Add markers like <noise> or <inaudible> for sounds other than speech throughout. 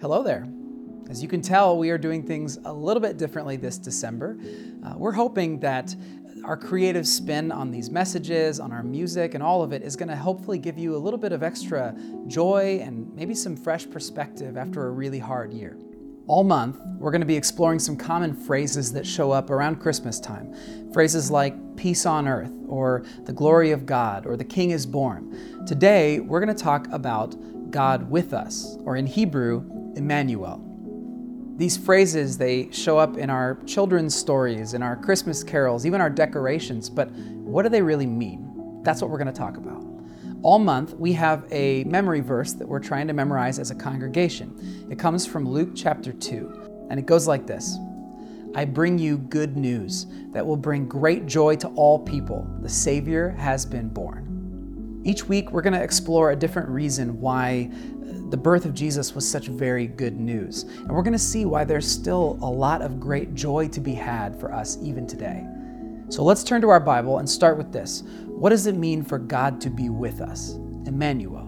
Hello there. As you can tell, we are doing things a little bit differently this December. Uh, we're hoping that our creative spin on these messages, on our music, and all of it is going to hopefully give you a little bit of extra joy and maybe some fresh perspective after a really hard year. All month, we're going to be exploring some common phrases that show up around Christmas time. Phrases like peace on earth, or the glory of God, or the king is born. Today, we're going to talk about God with us, or in Hebrew, Emmanuel. These phrases, they show up in our children's stories, in our Christmas carols, even our decorations, but what do they really mean? That's what we're going to talk about. All month, we have a memory verse that we're trying to memorize as a congregation. It comes from Luke chapter 2, and it goes like this I bring you good news that will bring great joy to all people. The Savior has been born. Each week, we're going to explore a different reason why the birth of Jesus was such very good news. And we're going to see why there's still a lot of great joy to be had for us even today. So let's turn to our Bible and start with this. What does it mean for God to be with us? Emmanuel.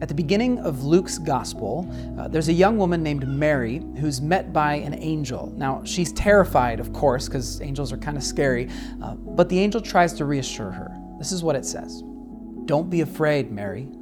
At the beginning of Luke's gospel, uh, there's a young woman named Mary who's met by an angel. Now, she's terrified, of course, because angels are kind of scary, uh, but the angel tries to reassure her. This is what it says don't be afraid, Mary,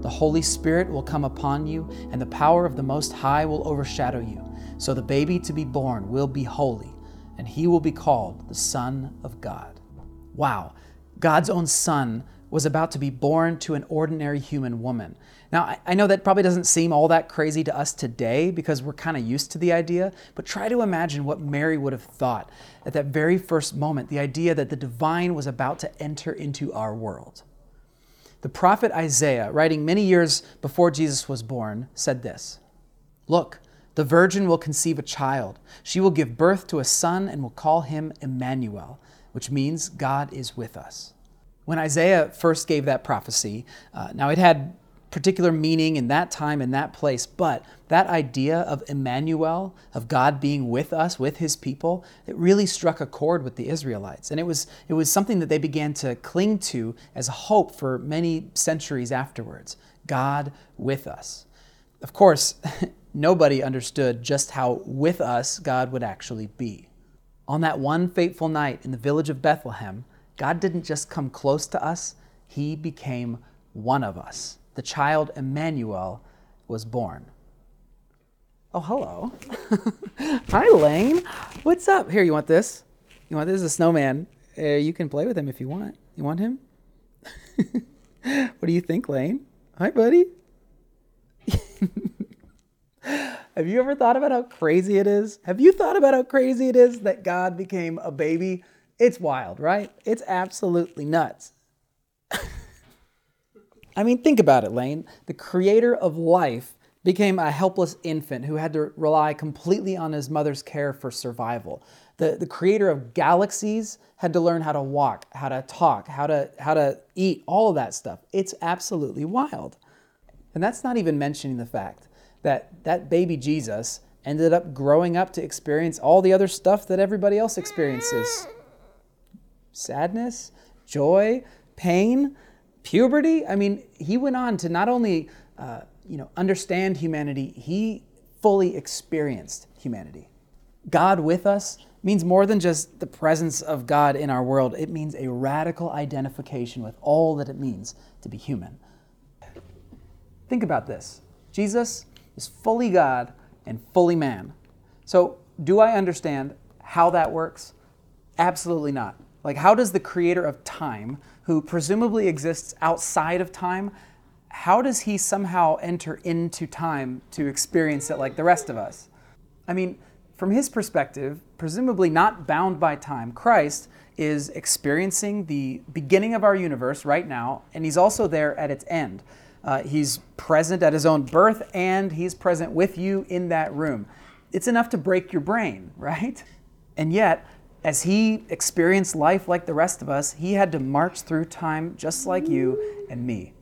the Holy Spirit will come upon you, and the power of the Most High will overshadow you. So the baby to be born will be holy, and he will be called the Son of God. Wow, God's own Son was about to be born to an ordinary human woman. Now, I know that probably doesn't seem all that crazy to us today because we're kind of used to the idea, but try to imagine what Mary would have thought at that very first moment the idea that the divine was about to enter into our world. The prophet Isaiah, writing many years before Jesus was born, said this Look, the virgin will conceive a child. She will give birth to a son and will call him Emmanuel, which means God is with us. When Isaiah first gave that prophecy, uh, now it had particular meaning in that time in that place but that idea of Emmanuel of God being with us with his people it really struck a chord with the Israelites. And it was it was something that they began to cling to as a hope for many centuries afterwards. God with us. Of course <laughs> nobody understood just how with us God would actually be. On that one fateful night in the village of Bethlehem God didn't just come close to us he became one of us the child Emmanuel was born. Oh, hello. <laughs> Hi, Lane. What's up? Here, you want this? You want this? Is a snowman. Uh, you can play with him if you want. You want him? <laughs> what do you think, Lane? Hi, buddy. <laughs> Have you ever thought about how crazy it is? Have you thought about how crazy it is that God became a baby? It's wild, right? It's absolutely nuts. I mean, think about it, Lane. The creator of life became a helpless infant who had to rely completely on his mother's care for survival. The, the creator of galaxies had to learn how to walk, how to talk, how to, how to eat, all of that stuff. It's absolutely wild. And that's not even mentioning the fact that that baby Jesus ended up growing up to experience all the other stuff that everybody else experiences sadness, joy, pain puberty. I mean, he went on to not only uh, you know understand humanity, he fully experienced humanity. God with us means more than just the presence of God in our world. It means a radical identification with all that it means to be human. Think about this. Jesus is fully God and fully man. So, do I understand how that works? Absolutely not. Like, how does the creator of time who presumably exists outside of time, how does he somehow enter into time to experience it like the rest of us? I mean, from his perspective, presumably not bound by time, Christ is experiencing the beginning of our universe right now, and he's also there at its end. Uh, he's present at his own birth, and he's present with you in that room. It's enough to break your brain, <laughs> right? And yet, As he experienced life like the rest of us, he had to march through time just like you and me.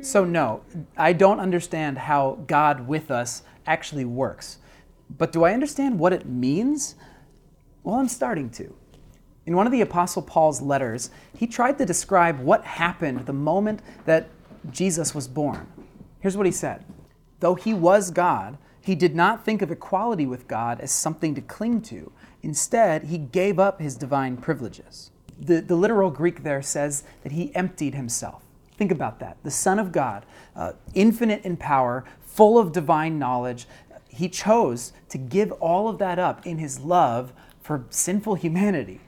So, no, I don't understand how God with us actually works. But do I understand what it means? Well, I'm starting to. In one of the Apostle Paul's letters, he tried to describe what happened the moment that Jesus was born. Here's what he said Though he was God, he did not think of equality with God as something to cling to. Instead, he gave up his divine privileges. The, the literal Greek there says that he emptied himself. Think about that. The Son of God, uh, infinite in power, full of divine knowledge, he chose to give all of that up in his love for sinful humanity.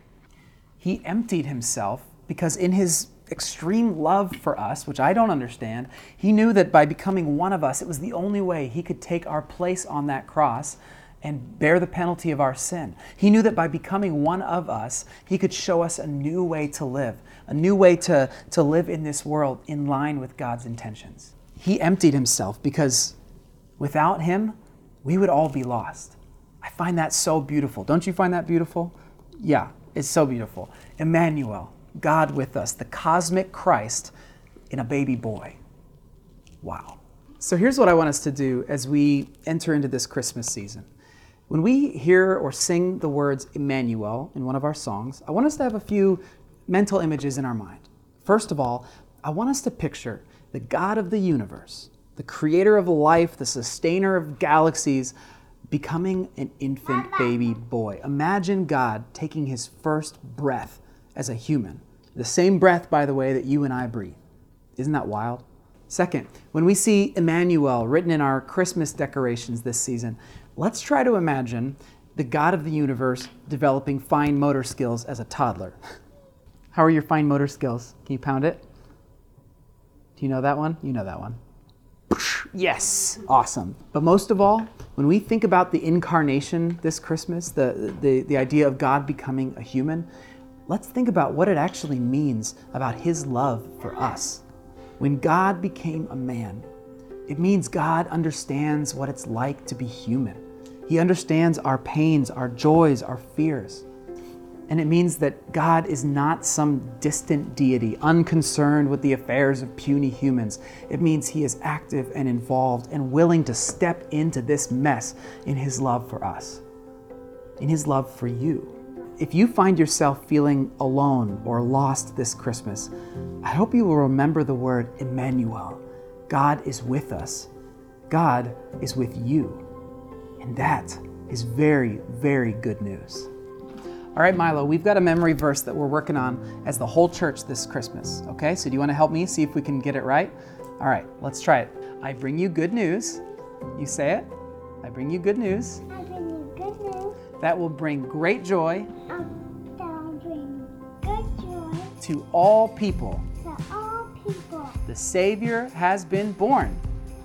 He emptied himself because, in his extreme love for us, which I don't understand, he knew that by becoming one of us, it was the only way he could take our place on that cross and bear the penalty of our sin. He knew that by becoming one of us, he could show us a new way to live, a new way to, to live in this world in line with God's intentions. He emptied himself because without him, we would all be lost. I find that so beautiful. Don't you find that beautiful? Yeah, it's so beautiful. Emmanuel, God with us, the cosmic Christ in a baby boy. Wow. So here's what I want us to do as we enter into this Christmas season. When we hear or sing the words Emmanuel in one of our songs, I want us to have a few mental images in our mind. First of all, I want us to picture the God of the universe, the creator of life, the sustainer of galaxies, becoming an infant baby boy. Imagine God taking his first breath as a human. The same breath, by the way, that you and I breathe. Isn't that wild? Second, when we see Emmanuel written in our Christmas decorations this season, let's try to imagine the God of the universe developing fine motor skills as a toddler. <laughs> How are your fine motor skills? Can you pound it? Do you know that one? You know that one. <laughs> Yes, awesome. But most of all, when we think about the incarnation this Christmas, the, the, the idea of God becoming a human, let's think about what it actually means about His love for us. When God became a man, it means God understands what it's like to be human. He understands our pains, our joys, our fears. And it means that God is not some distant deity, unconcerned with the affairs of puny humans. It means He is active and involved and willing to step into this mess in His love for us, in His love for you. If you find yourself feeling alone or lost this Christmas, I hope you will remember the word Emmanuel. God is with us, God is with you. And that is very, very good news. All right, Milo, we've got a memory verse that we're working on as the whole church this Christmas. Okay, so do you want to help me see if we can get it right? All right, let's try it. I bring you good news. You say it. I bring you good news. That will bring great joy Um, bring joy to all people. to all people. The Savior has been born.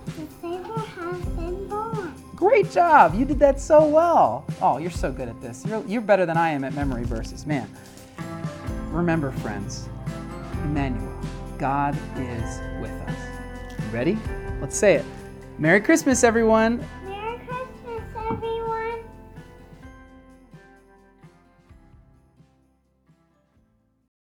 The Savior has been born. Great job. You did that so well. Oh, you're so good at this. You're, you're better than I am at memory verses. Man. Remember, friends, Emmanuel, God is with us. Ready? Let's say it. Merry Christmas, everyone.